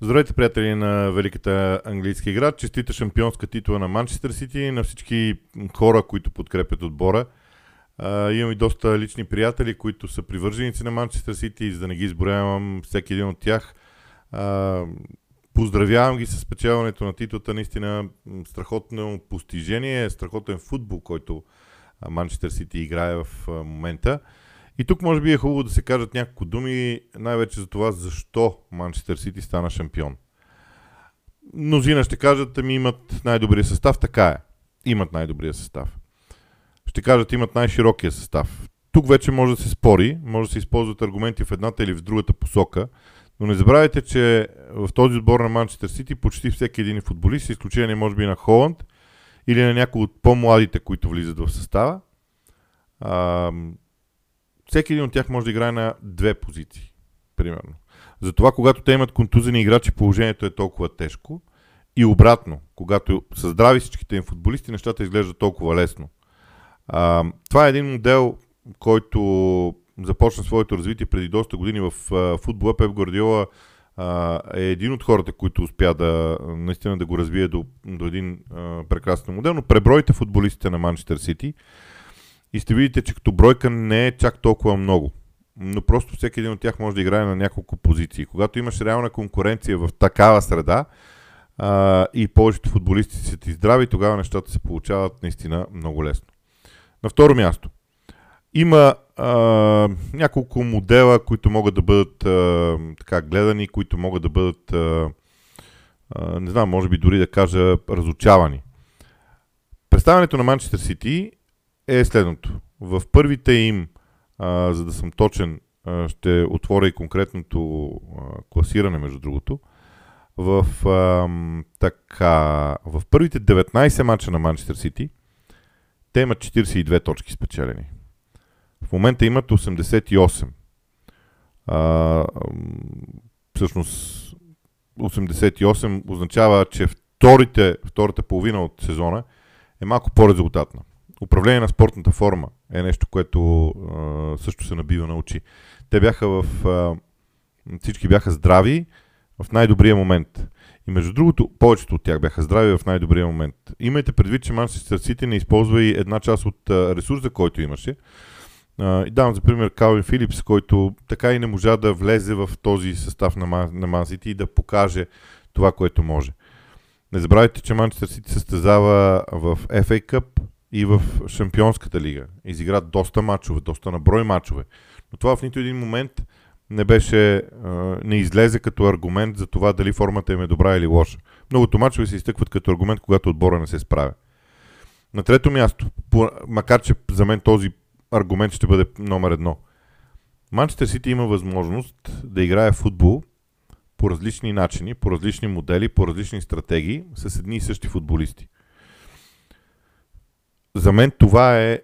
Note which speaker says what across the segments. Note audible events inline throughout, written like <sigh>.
Speaker 1: Здравейте, приятели на великата английска игра. Честита шампионска титла на Манчестър Сити, на всички хора, които подкрепят отбора. А, имам и доста лични приятели, които са привърженици на Манчестър Сити и за да не ги изброявам всеки един от тях. А, поздравявам ги с спечелването на титлата. Наистина страхотно постижение, страхотен футбол, който Манчестър Сити играе в момента. И тук може би е хубаво да се кажат няколко думи, най-вече за това защо Манчестър Сити стана шампион. Мнозина ще кажат, ами имат най-добрия състав, така е. Имат най-добрия състав. Ще кажат, имат най-широкия състав. Тук вече може да се спори, може да се използват аргументи в едната или в другата посока, но не забравяйте, че в този отбор на Манчестър Сити почти всеки един футболист, с изключение може би на Холанд или на някои от по-младите, които влизат в състава, всеки един от тях може да играе на две позиции, примерно. Затова, когато те имат контузени играчи, положението е толкова тежко. И обратно, когато са здрави всичките им футболисти, нещата изглеждат толкова лесно. А, това е един модел, който започна своето развитие преди доста години в а, футбола. Пеп Гвардиола е един от хората, които успя да наистина да го развие до, до един а, прекрасен модел, но пребройте футболистите на Манчестър Сити и ще видите, че като бройка не е чак толкова много. Но просто всеки един от тях може да играе на няколко позиции. Когато имаш реална конкуренция в такава среда а, и повечето футболисти са ти здрави, тогава нещата се получават наистина много лесно. На второ място. Има а, няколко модела, които могат да бъдат а, така гледани, които могат да бъдат, а, а, не знам, може би дори да кажа, разучавани. Представянето на Манчестър Сити е следното. В първите им, а, за да съм точен, а, ще отворя и конкретното а, класиране, между другото. В, а, така, в първите 19 мача на Манчестър Сити, те имат 42 точки спечелени. В момента имат 88. А, всъщност 88 означава, че вторите, втората половина от сезона е малко по-резултатна. Управление на спортната форма е нещо, което а, също се набива на очи. Те бяха в... А, всички бяха здрави в най-добрия момент. И между другото, повечето от тях бяха здрави в най-добрия момент. Имайте предвид, че Манчестър Сити не използва и една част от ресурса, който имаше. И давам за пример Калвин Филипс, който така и не можа да влезе в този състав на, на Ман Сити и да покаже това, което може. Не забравяйте, че Манчестър Сити състезава в FA Cup, и в Шампионската лига. Изигра доста мачове, доста наброй мачове. Но това в нито един момент не беше, не излезе като аргумент за това дали формата им е добра или лоша. Многото мачове се изтъкват като аргумент, когато отбора не се справя. На трето място, макар че за мен този аргумент ще бъде номер едно. Манчестър Сити има възможност да играе футбол по различни начини, по различни модели, по различни стратегии с едни и същи футболисти за мен това е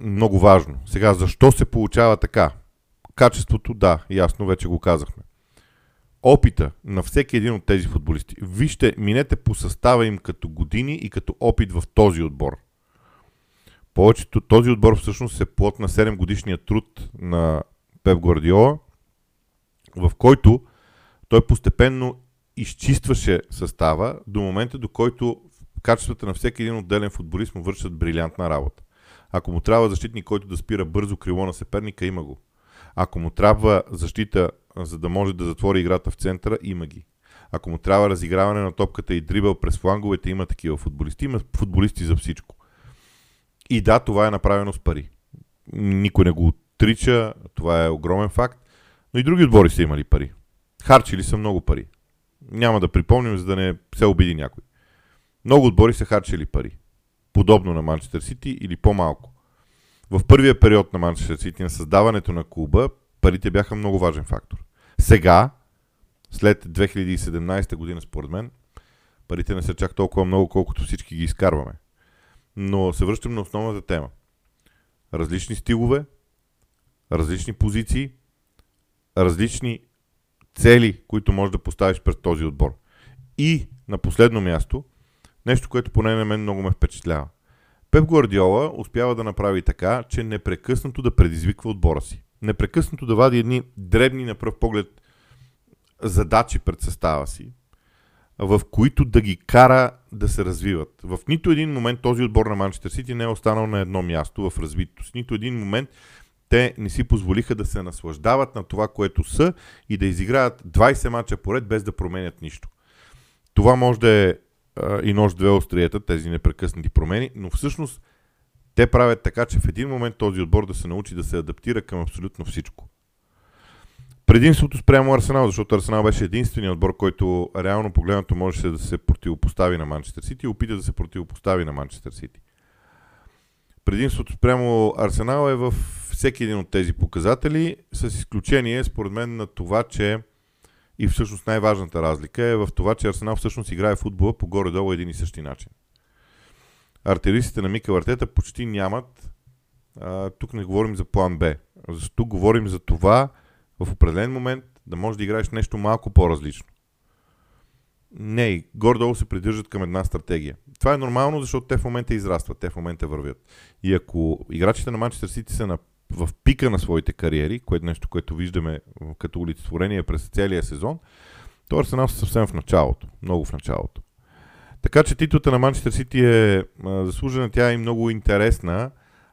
Speaker 1: много важно. Сега, защо се получава така? Качеството, да, ясно, вече го казахме. Опита на всеки един от тези футболисти. Вижте, минете по състава им като години и като опит в този отбор. Повечето, този отбор всъщност е плод на 7 годишния труд на Пеп Гвардиола, в който той постепенно изчистваше състава до момента, до който качествата на всеки един отделен футболист му вършат брилянтна работа. Ако му трябва защитник, който да спира бързо крило на съперника, има го. Ако му трябва защита, за да може да затвори играта в центъра, има ги. Ако му трябва разиграване на топката и дрибъл през фланговете, има такива футболисти. Има футболисти за всичко. И да, това е направено с пари. Никой не го отрича, това е огромен факт. Но и други отбори са имали пари. Харчили са много пари. Няма да припомним, за да не се обиди някой. Много отбори са харчили пари. Подобно на Манчестър Сити или по-малко. В първия период на Манчестър Сити на създаването на клуба, парите бяха много важен фактор. Сега, след 2017 година, според мен, парите не са чак толкова много, колкото всички ги изкарваме. Но се връщам на основната тема. Различни стилове, различни позиции, различни цели, които можеш да поставиш пред този отбор. И на последно място – Нещо, което поне на мен много ме впечатлява. Пеп Гвардиола успява да направи така, че непрекъснато да предизвиква отбора си. Непрекъснато да вади едни дребни на пръв поглед задачи пред състава си, в които да ги кара да се развиват. В нито един момент този отбор на Манчестър Сити не е останал на едно място в развитието си. Нито един момент те не си позволиха да се наслаждават на това, което са и да изиграят 20 мача поред без да променят нищо. Това може да е и нож две остриета, тези непрекъснати промени, но всъщност те правят така, че в един момент този отбор да се научи да се адаптира към абсолютно всичко. Предимството спрямо Арсенал, защото Арсенал беше единственият отбор, който реално погледнато можеше да се противопостави на Манчестър Сити и опита да се противопостави на Манчестър Сити. Предимството спрямо Арсенал е в всеки един от тези показатели, с изключение, според мен, на това, че и всъщност най-важната разлика е в това, че Арсенал всъщност играе футбола по горе-долу един и същи начин. Артеристите на Мика Артета почти нямат. А, тук не говорим за план Б. Защо говорим за това в определен момент да можеш да играеш нещо малко по-различно. Не, горе-долу се придържат към една стратегия. Това е нормално, защото те в момента израстват, те в момента вървят. И ако играчите на Манчестър Сити са на, в пика на своите кариери, което нещо, което виждаме като олицетворение през целия сезон, то Арсенал са съвсем в началото, много в началото. Така че титлата на Манчестър Сити е заслужена, тя е много интересна.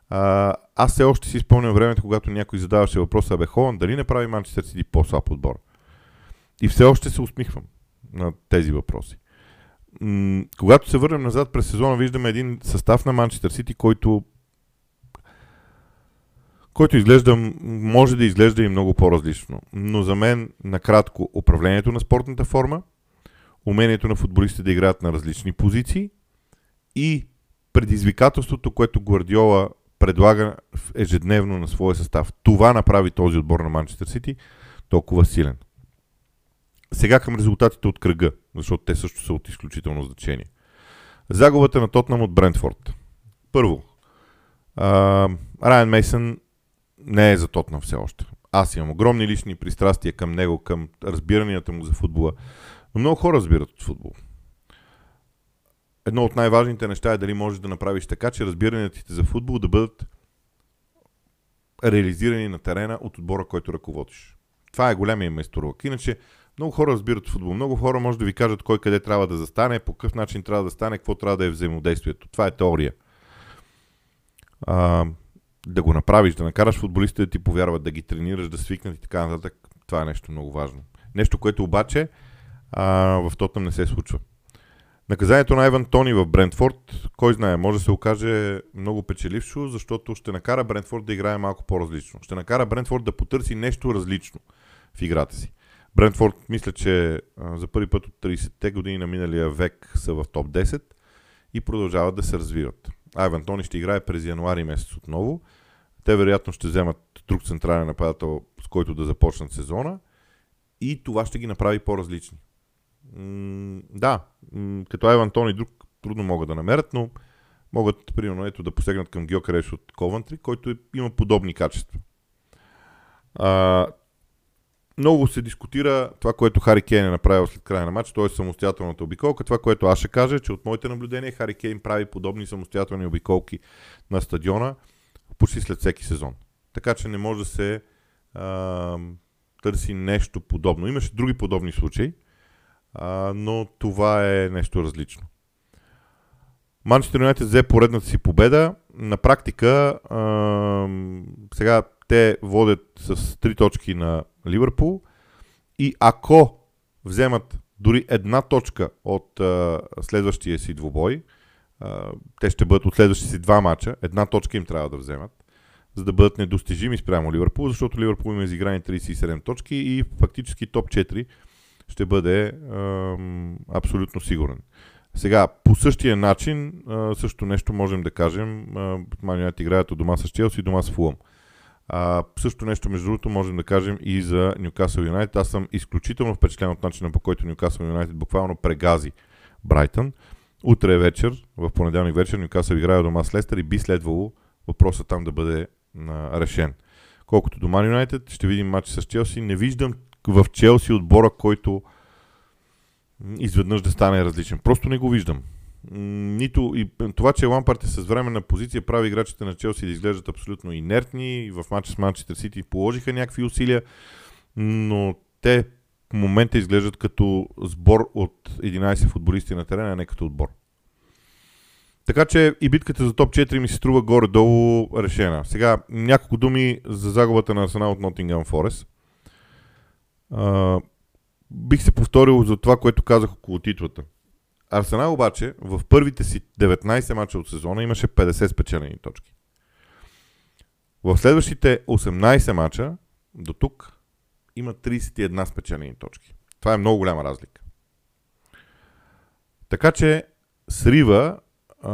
Speaker 1: А, аз все още си спомням времето, когато някой задаваше въпроса, абе Холанд, дали не прави Манчестър Сити по-слаб отбор? И все още се усмихвам на тези въпроси. М- когато се върнем назад през сезона, виждаме един състав на Манчестър Сити, който който изглежда, може да изглежда и много по-различно. Но за мен, накратко, управлението на спортната форма, умението на футболистите да играят на различни позиции и предизвикателството, което Гвардиола предлага ежедневно на своя състав. Това направи този отбор на Манчестър Сити толкова силен. Сега към резултатите от кръга, защото те също са от изключително значение. Загубата на Тотнам от Брентфорд. Първо, Райан Мейсън не е за Тотнам все още. Аз имам огромни лични пристрастия към него, към разбиранията му за футбола. Но много хора разбират от футбол. Едно от най-важните неща е дали можеш да направиш така, че разбиранията ти за футбол да бъдат реализирани на терена от отбора, който ръководиш. Това е големия майсторлък. Иначе много хора разбират футбол. Много хора може да ви кажат кой къде трябва да застане, по какъв начин трябва да стане, какво трябва да е взаимодействието. Това е теория. А, да го направиш, да накараш футболистите да ти повярват, да ги тренираш, да свикнат и така нататък, това е нещо много важно. Нещо, което обаче а, в Тотнам не се случва. Наказанието на Еван Тони в Брентфорд, кой знае, може да се окаже много печелившо, защото ще накара Брентфорд да играе малко по-различно. Ще накара Брентфорд да потърси нещо различно в играта си. Брентфорд мисля, че а, за първи път от 30-те години на миналия век са в топ 10 и продължават да се развиват. Айван Тони ще играе през януари месец отново. Те вероятно ще вземат друг централен нападател, с който да започнат сезона и това ще ги направи по-различни. М- да, м- като Айван Тони друг трудно могат да намерят, но могат, примерно, ето да посегнат към Геокреш от Ковантри, който е, има подобни качества. А, много се дискутира това, което Хари Кейн е направил след края на матч, т.е. самостоятелната обиколка. Това, което аз ще кажа, е, че от моите наблюдения Хари Кейн прави подобни самостоятелни обиколки на стадиона почти след всеки сезон. Така че не може да се а, търси нещо подобно. Имаше други подобни случаи, а, но това е нещо различно. Манчестър Юнайтед взе поредната си победа. На практика а, сега те водят с 3 точки на Ливърпул и ако вземат дори една точка от а, следващия си двубой, те ще бъдат от следващите си два мача, една точка им трябва да вземат, за да бъдат недостижими спрямо Ливърпул, защото Ливърпул има изиграни 37 точки и фактически топ 4 ще бъде а, абсолютно сигурен. Сега, по същия начин, а, също нещо можем да кажем. Манионет играят от дома с Челси и дома с Фулъм. А, също нещо, между другото, можем да кажем и за Ньюкасъл Юнайтед. Аз съм изключително впечатлен от начина по който Ньюкасъл Юнайтед буквално прегази Брайтън. Утре вечер, в понеделник вечер, Ньюкасъл играе дома с Лестър и би следвало въпросът там да бъде а, решен. Колкото до Ман Юнайтед, ще видим матч с Челси. Не виждам в Челси отбора, който изведнъж да стане различен. Просто не го виждам. Нито и това, че Лампарт е с временна позиция, прави играчите на Челси да изглеждат абсолютно инертни. В матча с Манчестър Сити положиха някакви усилия, но те момента изглеждат като сбор от 11 футболисти на терена, а не като отбор. Така че и битката за топ 4 ми се струва горе-долу решена. Сега няколко думи за загубата на Арсенал от Nottingham Forest. А, бих се повторил за това, което казах около титлата. Арсенал обаче в първите си 19 мача от сезона имаше 50 спечелени точки. В следващите 18 мача до тук има 31 спечелени точки. Това е много голяма разлика. Така че срива, а,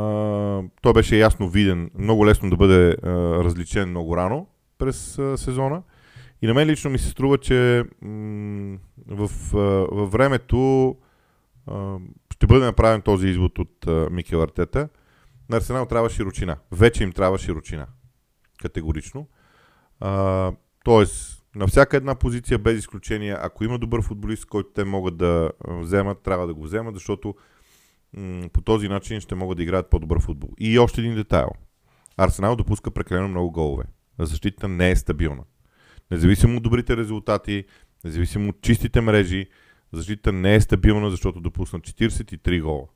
Speaker 1: той беше ясно виден, много лесно да бъде а, различен много рано през а, сезона. И на мен лично ми се струва, че м- в, а, във времето а, ще бъде направен този извод от а, Микел Артета. На Арсенал трябва широчина. Вече им трябва широчина. Категорично. А, тоест, на всяка една позиция, без изключение, ако има добър футболист, който те могат да вземат, трябва да го вземат, защото по този начин ще могат да играят по-добър футбол. И още един детайл. Арсенал допуска прекалено много голове. Защитата не е стабилна. Независимо от добрите резултати, независимо от чистите мрежи, защита не е стабилна, защото допусна 43 гола.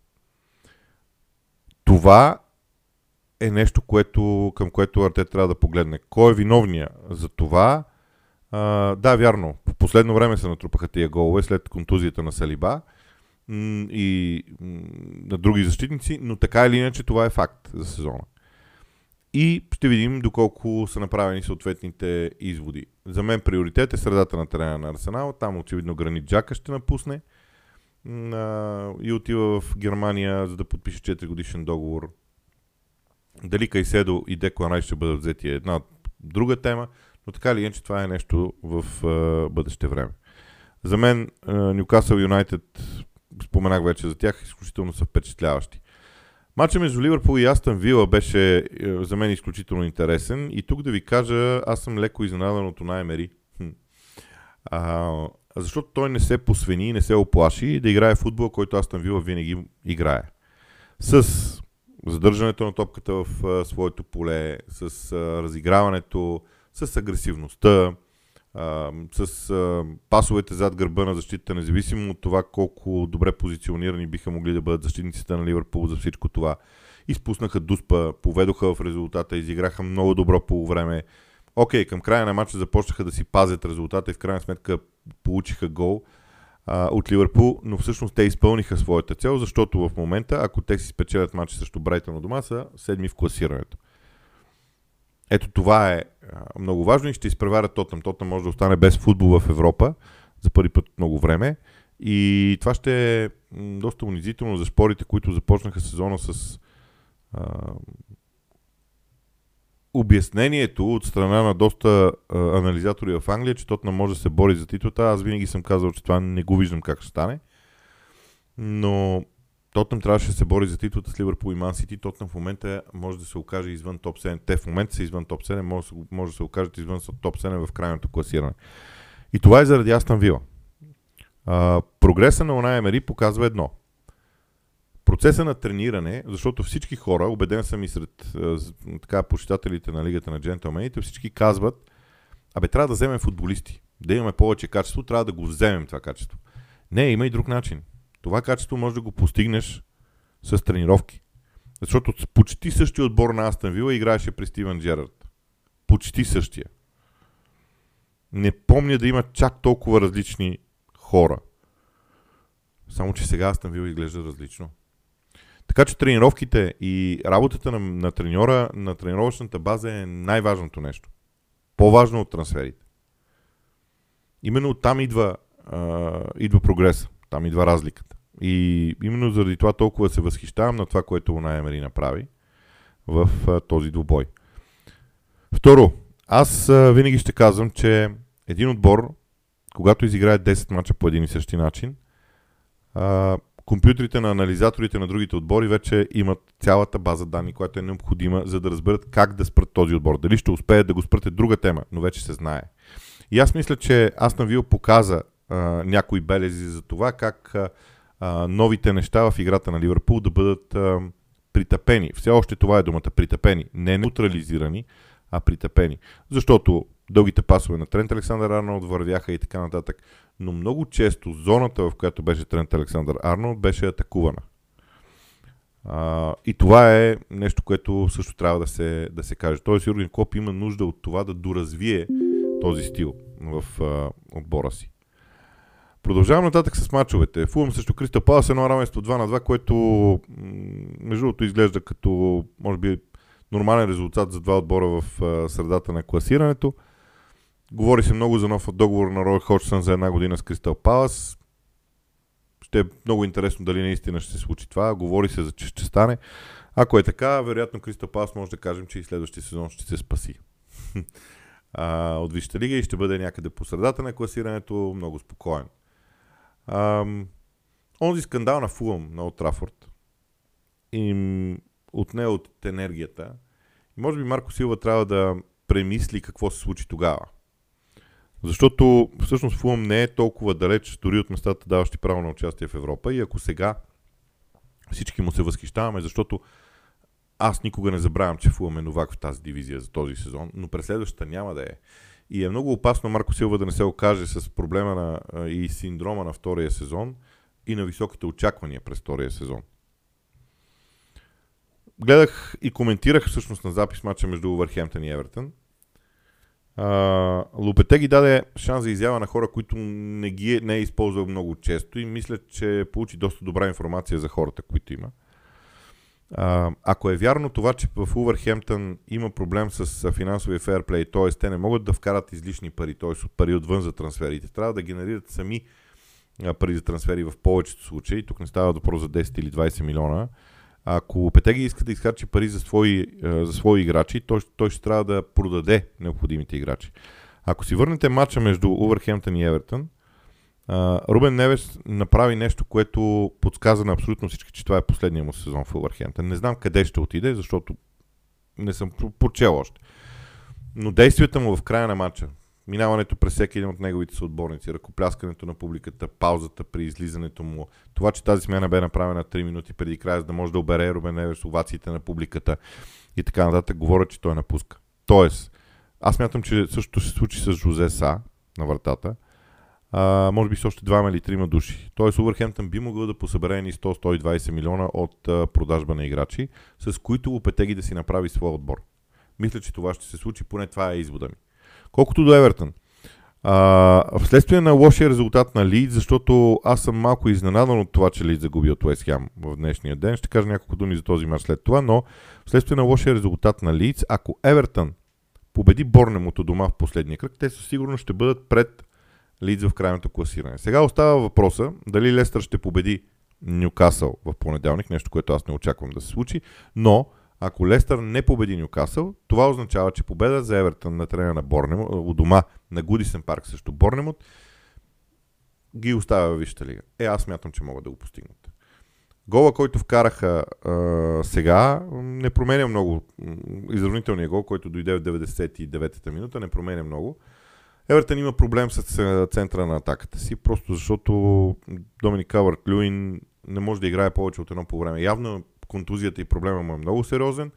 Speaker 1: Това е нещо, което, към което Арте трябва да погледне. Кой е виновния за това? Да, вярно. В последно време се натрупаха тия голове след контузията на Салиба и на други защитници, но така или иначе това е факт за сезона. И ще видим доколко са направени съответните изводи. За мен приоритет е средата на терена на Арсенал. Там очевидно Гранит Джака ще напусне и отива в Германия, за да подпише 4 годишен договор. Дали Кайседо и Деклан Рай ще бъдат взети е една друга тема, но така или иначе това е нещо в а, бъдеще време. За мен Ньюкасъл Юнайтед, споменах вече за тях, изключително са впечатляващи. Матчът между Ливърпул и Астън Вила беше е, за мен изключително интересен и тук да ви кажа, аз съм леко изненадан от Унай А, защото той не се посвени, не се оплаши да играе футбол, който Астън Вила винаги играе. С задържането на топката в а, своето поле, с а, разиграването, с агресивността, а, с а, пасовете зад гърба на защита, независимо от това колко добре позиционирани биха могли да бъдат защитниците на Ливърпул за всичко това. Изпуснаха Дуспа, поведоха в резултата, изиграха много добро по време. Окей, към края на матча започнаха да си пазят резултата и в крайна сметка получиха гол а, от Ливърпул, но всъщност те изпълниха своята цел, защото в момента, ако те си спечелят матча срещу Брайтън от дома, са седми в класирането. Ето това е много важно и ще изпреварят Тотъм. Тотъм може да остане без футбол в Европа за първи път много време. И това ще е доста унизително за спорите, които започнаха сезона с а, обяснението от страна на доста а, анализатори в Англия, че Тотъм може да се бори за титлата. Аз винаги съм казал, че това не го виждам как ще стане. Но Тотнам трябваше да се бори за титлата с Ливърпул и Ман Сити. Тотнам в момента може да се окаже извън топ 7. Те в момента са извън топ 7, може, може да се окажат извън топ 7 в крайното класиране. И това е заради Астан Вила. А, прогреса на Унай Емери показва едно. Процеса на трениране, защото всички хора, убеден съм и сред така, почитателите на Лигата на джентълмените, всички казват, абе трябва да вземем футболисти, да имаме повече качество, трябва да го вземем това качество. Не, има и друг начин. Това качество може да го постигнеш с тренировки. Защото почти същия отбор на Астън Вила играеше при Стивен Джерард. Почти същия. Не помня да има чак толкова различни хора. Само, че сега Астън Вила изглежда различно. Така че тренировките и работата на, на треньора, на тренировъчната база е най-важното нещо. По-важно от трансферите. Именно оттам идва, а, идва прогреса. Там идва разликата. И именно заради това толкова се възхищавам на това, което Унай Емери направи в а, този двубой. Второ, аз а, винаги ще казвам, че един отбор, когато изиграе 10 мача по един и същи начин, а, компютрите на анализаторите на другите отбори вече имат цялата база данни, която е необходима, за да разберат как да спрат този отбор. Дали ще успеят да го спрат е друга тема, но вече се знае. И аз мисля, че аз на Вил показа някои белези за това как а, новите неща в играта на Ливърпул да бъдат а, притъпени. Все още това е думата притъпени. Не неутрализирани, а притъпени. Защото дългите пасове на Трент Александър Арнолд вървяха и така нататък. но много често зоната, в която беше Трент Александър Арнолд, беше атакувана. А, и това е нещо, което също трябва да се, да се каже. Тоест Юрген Клоп има нужда от това да доразвие този стил в а, отбора си. Продължавам нататък с мачовете. Фулъм също Кристал Палас едно равенство 2 на 2, което между другото изглежда като може би нормален резултат за два отбора в средата на класирането. Говори се много за нов договор на Рой Ходжсън за една година с Кристал Палас. Ще е много интересно дали наистина ще се случи това. Говори се за че ще стане. Ако е така, вероятно Кристал Палас може да кажем, че и следващия сезон ще се спаси. <laughs> от Висшата лига и ще бъде някъде по средата на класирането, много спокоен. Ам, онзи скандал на Фулъм на Отрафорд им отне от енергията. И може би Марко Силва трябва да премисли какво се случи тогава. Защото всъщност Фулъм не е толкова далеч дори от местата, даващи право на участие в Европа. И ако сега всички му се възхищаваме, защото аз никога не забравям, че Фулъм е новак в тази дивизия за този сезон, но през следващата няма да е. И е много опасно Марко Силва да не се окаже с проблема на, и синдрома на втория сезон и на високите очаквания през втория сезон. Гледах и коментирах всъщност на запис мача между Увърхемптън и Евертън. Лупете ги даде шанс за изява на хора, които не, ги е, не е използвал много често и мисля, че получи доста добра информация за хората, които има. А, ако е вярно това, че в Увърхемптън има проблем с финансовия фейрплей, т.е. те не могат да вкарат излишни пари, т.е. пари отвън за трансферите, трябва да генерират сами пари за трансфери в повечето случаи. Тук не става въпрос за 10 или 20 милиона. Ако Петеги иска да изхарчи пари за свои, за свои играчи, той, той ще трябва да продаде необходимите играчи. Ако си върнете матча между Увърхемптън и Евертън, Рубен Невес направи нещо, което подсказа на абсолютно всички, че това е последния му сезон в Увърхемптън. Не знам къде ще отиде, защото не съм прочел още. Но действията му в края на матча, минаването през всеки един от неговите съотборници, ръкопляскането на публиката, паузата при излизането му, това, че тази смяна бе направена 3 минути преди края, за да може да обере Рубен Невес овациите на публиката и така нататък, говорят, че той напуска. Тоест, аз мятам, че същото се случи с Жозе Са на вратата а, може би с още двама или трима души. Тоест Увърхемптън би могъл да посъбере ни 100-120 милиона от а, продажба на играчи, с които Лопетеги да си направи своя отбор. Мисля, че това ще се случи, поне това е извода ми. Колкото до Евертън. А, вследствие на лошия резултат на Лид, защото аз съм малко изненадан от това, че Лид загуби от Уест Хем в днешния ден. Ще кажа няколко думи за този мач след това, но вследствие на лошия резултат на Лидс, ако Евертън победи Борнемото дома в последния кръг, те със сигурност ще бъдат пред Лидс в крайното класиране. Сега остава въпроса дали Лестър ще победи Нюкасъл в понеделник, нещо, което аз не очаквам да се случи, но ако Лестър не победи Нюкасъл, това означава, че победа за Евертън на трена на Борнемот, у дома на Гудисен парк срещу Борнемот, ги оставя във Висшата лига. Е, аз мятам, че могат да го постигнат. Гола, който вкараха а, сега, не променя много. Изравнителният гол, който дойде в 99-та минута, не променя много. Евертън има проблем с центъра на атаката си, просто защото Доминик Кавърт Люин не може да играе повече от едно по време. Явно контузията и проблема му е много сериозен.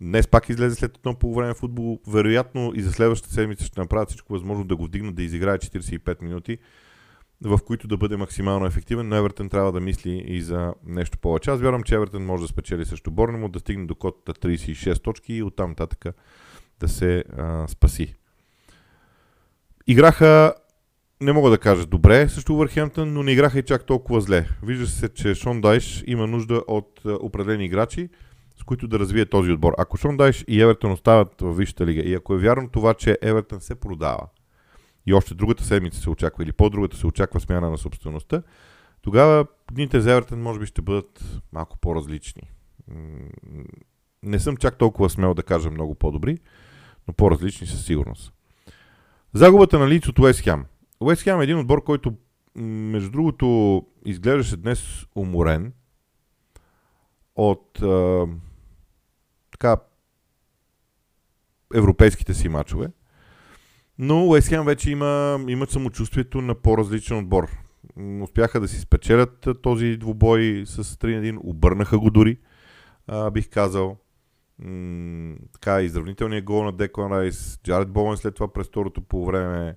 Speaker 1: Днес пак излезе след едно по време футбол. Вероятно и за следващата седмица ще направят всичко възможно да го вдигнат да изиграе 45 минути, в които да бъде максимално ефективен, но Евертън трябва да мисли и за нещо повече. Аз вярвам, че Евертън може да спечели също Борнемо, да стигне до котата 36 точки и оттам нататък да се а, спаси. Играха, не мога да кажа добре също Увърхемптън, но не играха и чак толкова зле. Вижда се, че Шон Дайш има нужда от е, определени играчи, с които да развие този отбор. Ако Шон Дайш и Евертън остават в Висшата лига и ако е вярно това, че Евертън се продава и още другата седмица се очаква или по-другата се очаква смяна на собствеността, тогава дните за Евертън може би ще бъдат малко по-различни. Не съм чак толкова смел да кажа много по-добри, но по-различни със сигурност. Загубата на Лиц от Уест Хем. Уест Хем е един отбор, който между другото изглеждаше днес уморен от а, така европейските си мачове. Но Уест Хем вече има, имат самочувствието на по-различен отбор. Успяха да си спечелят този двубой с 3 на 1, обърнаха го дори, а, бих казал така, изравнителният гол на Деклан Райс, Джаред Боуен след това през второто по време,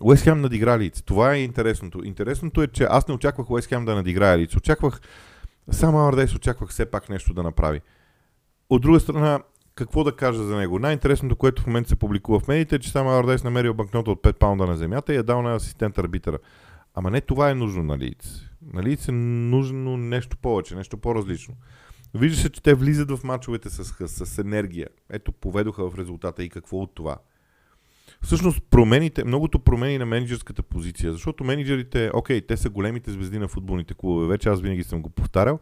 Speaker 1: Уест Хем надигра лиц. Това е интересното. Интересното е, че аз не очаквах Уест Хем да надиграе лиц. Очаквах сам Алардейс, очаквах все пак нещо да направи. От друга страна, какво да кажа за него? Най-интересното, което в момента се публикува в медиите, е, че сам Алардейс намерил банкнота от 5 паунда на земята и е дал на асистент арбитъра. Ама не това е нужно на лиц. На лиц е нужно нещо повече, нещо по-различно. Вижда се, че те влизат в мачовете с, с енергия. Ето, поведоха в резултата и какво от това. Всъщност, промените, многото промени на менеджерската позиция, защото менеджерите, окей, те са големите звезди на футболните клубове, вече аз винаги съм го повтарял,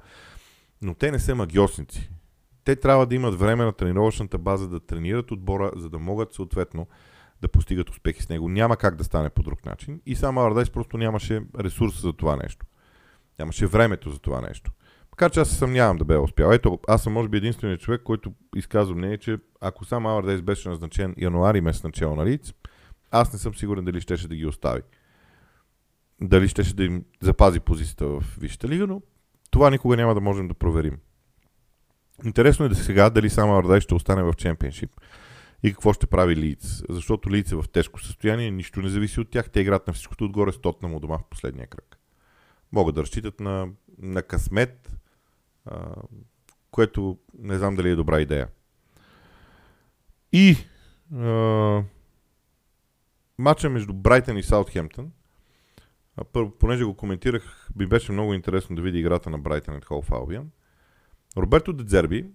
Speaker 1: но те не са магиосници. Те трябва да имат време на тренировъчната база да тренират отбора, за да могат съответно да постигат успехи с него. Няма как да стане по друг начин. И само Ардайс просто нямаше ресурс за това нещо. Нямаше времето за това нещо. Макар че аз се съмнявам да бе успял. Ето, аз съм може би единственият човек, който изказва мнение, че ако сам Алардейс беше назначен януари месец начало на Лиц, аз не съм сигурен дали щеше да ги остави. Дали щеше да им запази позицията в Висшата лига, но това никога няма да можем да проверим. Интересно е да сега дали само Алардейс ще остане в чемпионшип и какво ще прави Лиц. Защото Лиц е в тежко състояние, нищо не зависи от тях. Те играят на всичкото отгоре с Тотнам у дома в последния кръг. Могат да разчитат на, на късмет, което не знам дали е добра идея. И а, матча между Брайтън и Саутхемптън, първо, понеже го коментирах, би беше много интересно да види играта на Брайтън от Холф Албиан. Роберто Дедзерби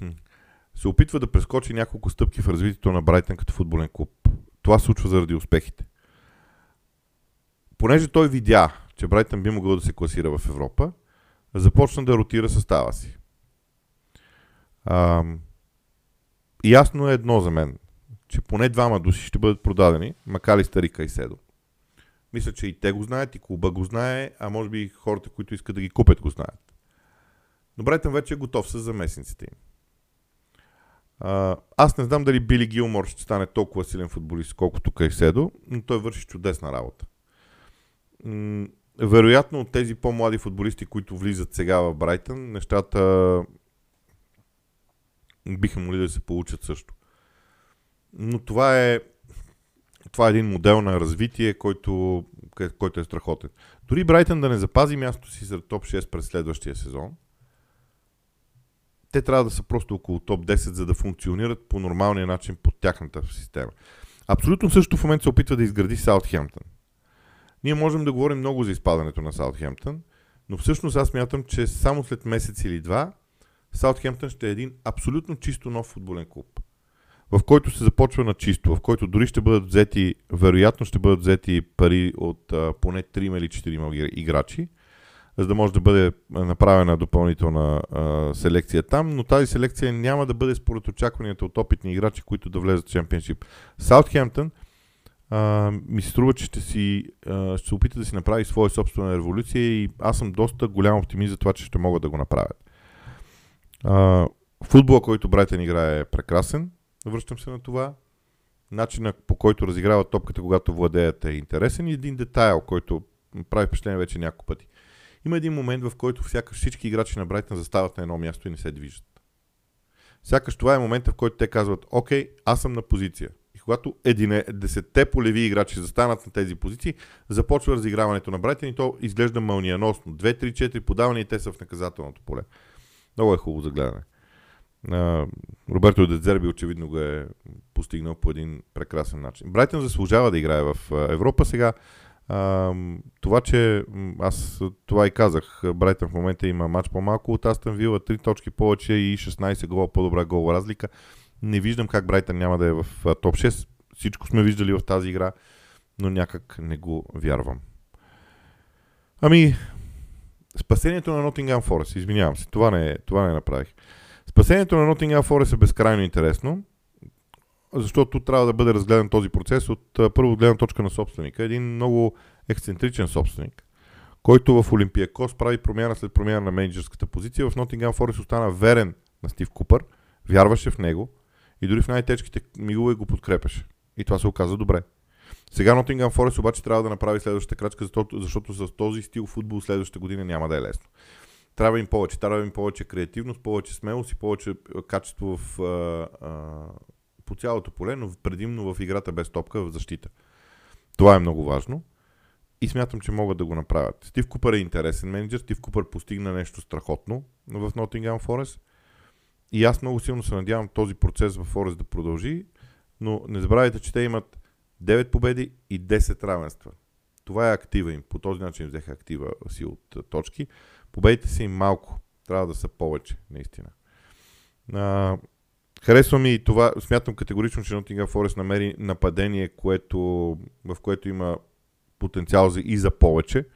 Speaker 1: <laughs> се опитва да прескочи няколко стъпки в развитието на Брайтън като футболен клуб. Това се случва заради успехите. Понеже той видя, че Брайтън би могъл да се класира в Европа, започна да ротира състава си. А, ясно е едно за мен, че поне двама души ще бъдат продадени, макар и Кайседо. Мисля, че и те го знаят, и клуба го знае, а може би и хората, които искат да ги купят, го знаят. Но Брайтън вече е готов с заместниците им. Аз не знам дали Били Гилмор ще стане толкова силен футболист, колкото Кайседо, но той върши чудесна работа вероятно от тези по-млади футболисти, които влизат сега в Брайтън, нещата биха могли да се получат също. Но това е, това е един модел на развитие, който, който е страхотен. Дори Брайтън да не запази мястото си за топ 6 през следващия сезон, те трябва да са просто около топ 10, за да функционират по нормалния начин под тяхната система. Абсолютно също в момента се опитва да изгради Саутхемптън. Ние можем да говорим много за изпадането на Саутхемптън, но всъщност аз мятам, че само след месец или два Саутхемптън ще е един абсолютно чисто нов футболен клуб, в който се започва на чисто, в който дори ще бъдат взети, вероятно ще бъдат взети пари от а, поне 3 или 4 играчи, за да може да бъде направена допълнителна а, селекция там, но тази селекция няма да бъде според очакванията от опитни играчи, които да влезат в чемпионшип. Саутхемптън а, ми се струва, че ще, си, а, ще се опита да си направи своя собствена революция и аз съм доста голям оптимист за това, че ще могат да го направят. А, футбола, който Брайтън играе е прекрасен. Връщам се на това. Начинът по който разиграва топката, когато владеят е интересен и един детайл, който прави впечатление вече няколко пъти. Има един момент, в който сякаш всички играчи на Брайтън застават на едно място и не се движат. Сякаш това е момента, в който те казват, окей, аз съм на позиция когато един, десетте полеви играчи застанат на тези позиции, започва разиграването на Брайтън и то изглежда мълниеносно. 2-3-4 подавания и те са в наказателното поле. Много е хубаво за гледане. Роберто Дедзерби очевидно го е постигнал по един прекрасен начин. Брайтън заслужава да играе в Европа сега. Това, че аз това и казах, Брайтън в момента има матч по-малко от Астън Вила, 3 точки повече и 16 гола по-добра гол разлика. Не виждам как Брайтън няма да е в топ 6. Всичко сме виждали в тази игра, но някак не го вярвам. Ами, спасението на Nottingham Forest, извинявам се, това не, това не направих. Спасението на Nottingham Forest е безкрайно интересно, защото трябва да бъде разгледан този процес от първо гледна точка на собственика. Един много ексцентричен собственик, който в Олимпиакос прави промяна след промяна на менеджерската позиция. В Nottingham Forest остана верен на Стив Купър, вярваше в него, и дори в най-тежките мигове го подкрепеше. И това се оказа добре. Сега Nottingham Forest обаче трябва да направи следващата крачка, защото, защото с този стил футбол следващата година няма да е лесно. Трябва им повече. Трябва им повече креативност, повече смелост и повече качество в, а, а, по цялото поле, но предимно в играта без топка в защита. Това е много важно. И смятам, че могат да го направят. Стив Купър е интересен менеджер. Стив Купър постигна нещо страхотно в Nottingham Forest. И аз много силно се надявам този процес в Форест да продължи. Но не забравяйте, че те имат 9 победи и 10 равенства. Това е актива им. По този начин взеха актива си от точки. Победите са им малко. Трябва да са повече, наистина. А, харесва ми и това. Смятам категорично, че Nottingham Forest намери нападение, което, в което има потенциал и за повече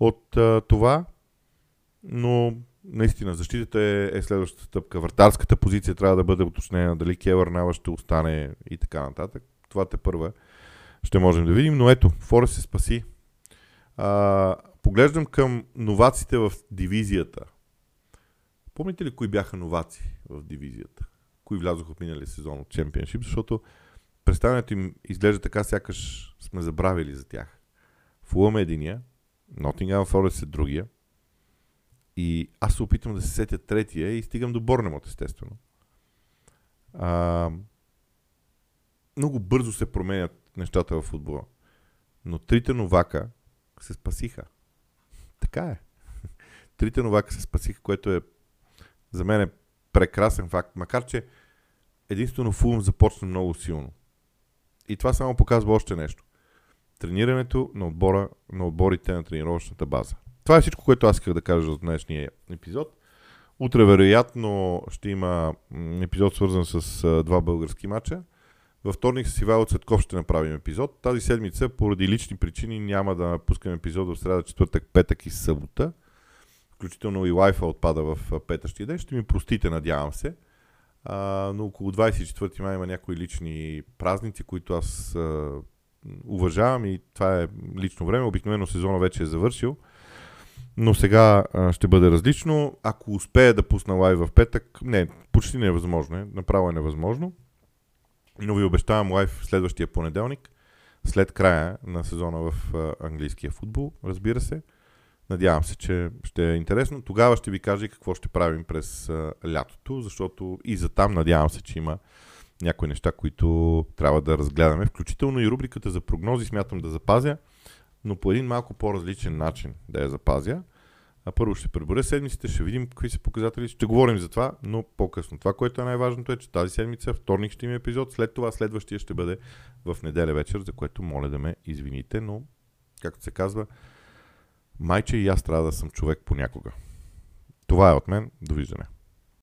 Speaker 1: от а, това. Но наистина защитата е, е следващата стъпка. Вратарската позиция трябва да бъде уточнена. Дали Кевър Нава ще остане и така нататък. Това те първа ще можем да видим. Но ето, Форест се спаси. А, поглеждам към новаците в дивизията. Помните ли кои бяха новаци в дивизията? Кои влязоха в миналия сезон от Чемпионшип? Защото представянето им изглежда така, сякаш сме забравили за тях. Фулъм е единия, Nottingham Forest е другия. И аз се опитвам да се сетя третия и стигам до Борнемот, естествено. А, много бързо се променят нещата в футбола. Но трите новака се спасиха. Така е. <laughs> Трите новака се спасиха, което е за мен е прекрасен факт. Макар, че единствено Фулм започна много силно. И това само показва още нещо. Тренирането на, отбора, на отборите на тренировъчната база. Това е всичко, което аз исках да кажа за днешния епизод. Утре вероятно ще има епизод свързан с два български мача. Във вторник с Ивайло Цветков ще направим епизод. Тази седмица, поради лични причини, няма да пускам епизод в среда, четвъртък, петък и събота. Включително и лайфа отпада в петъщия ден. Ще ми простите, надявам се. А, но около 24 май има някои лични празници, които аз а, уважавам и това е лично време. Обикновено сезона вече е завършил. Но сега а, ще бъде различно. Ако успея да пусна лайв в петък, не, почти невъзможно е. Направо е невъзможно. Но ви обещавам лайв следващия понеделник, след края на сезона в а, английския футбол, разбира се. Надявам се, че ще е интересно. Тогава ще ви кажа и какво ще правим през а, лятото, защото и за там надявам се, че има някои неща, които трябва да разгледаме. Включително и рубриката за прогнози смятам да запазя, но по един малко по-различен начин да я запазя. А първо ще преборя седмиците, ще видим какви са показатели, ще говорим за това, но по-късно. Това, което е най-важното е, че тази седмица, вторник ще има епизод, след това следващия ще бъде в неделя вечер, за което моля да ме извините, но, както се казва, майче и аз трябва да съм човек понякога. Това е от мен. Довиждане.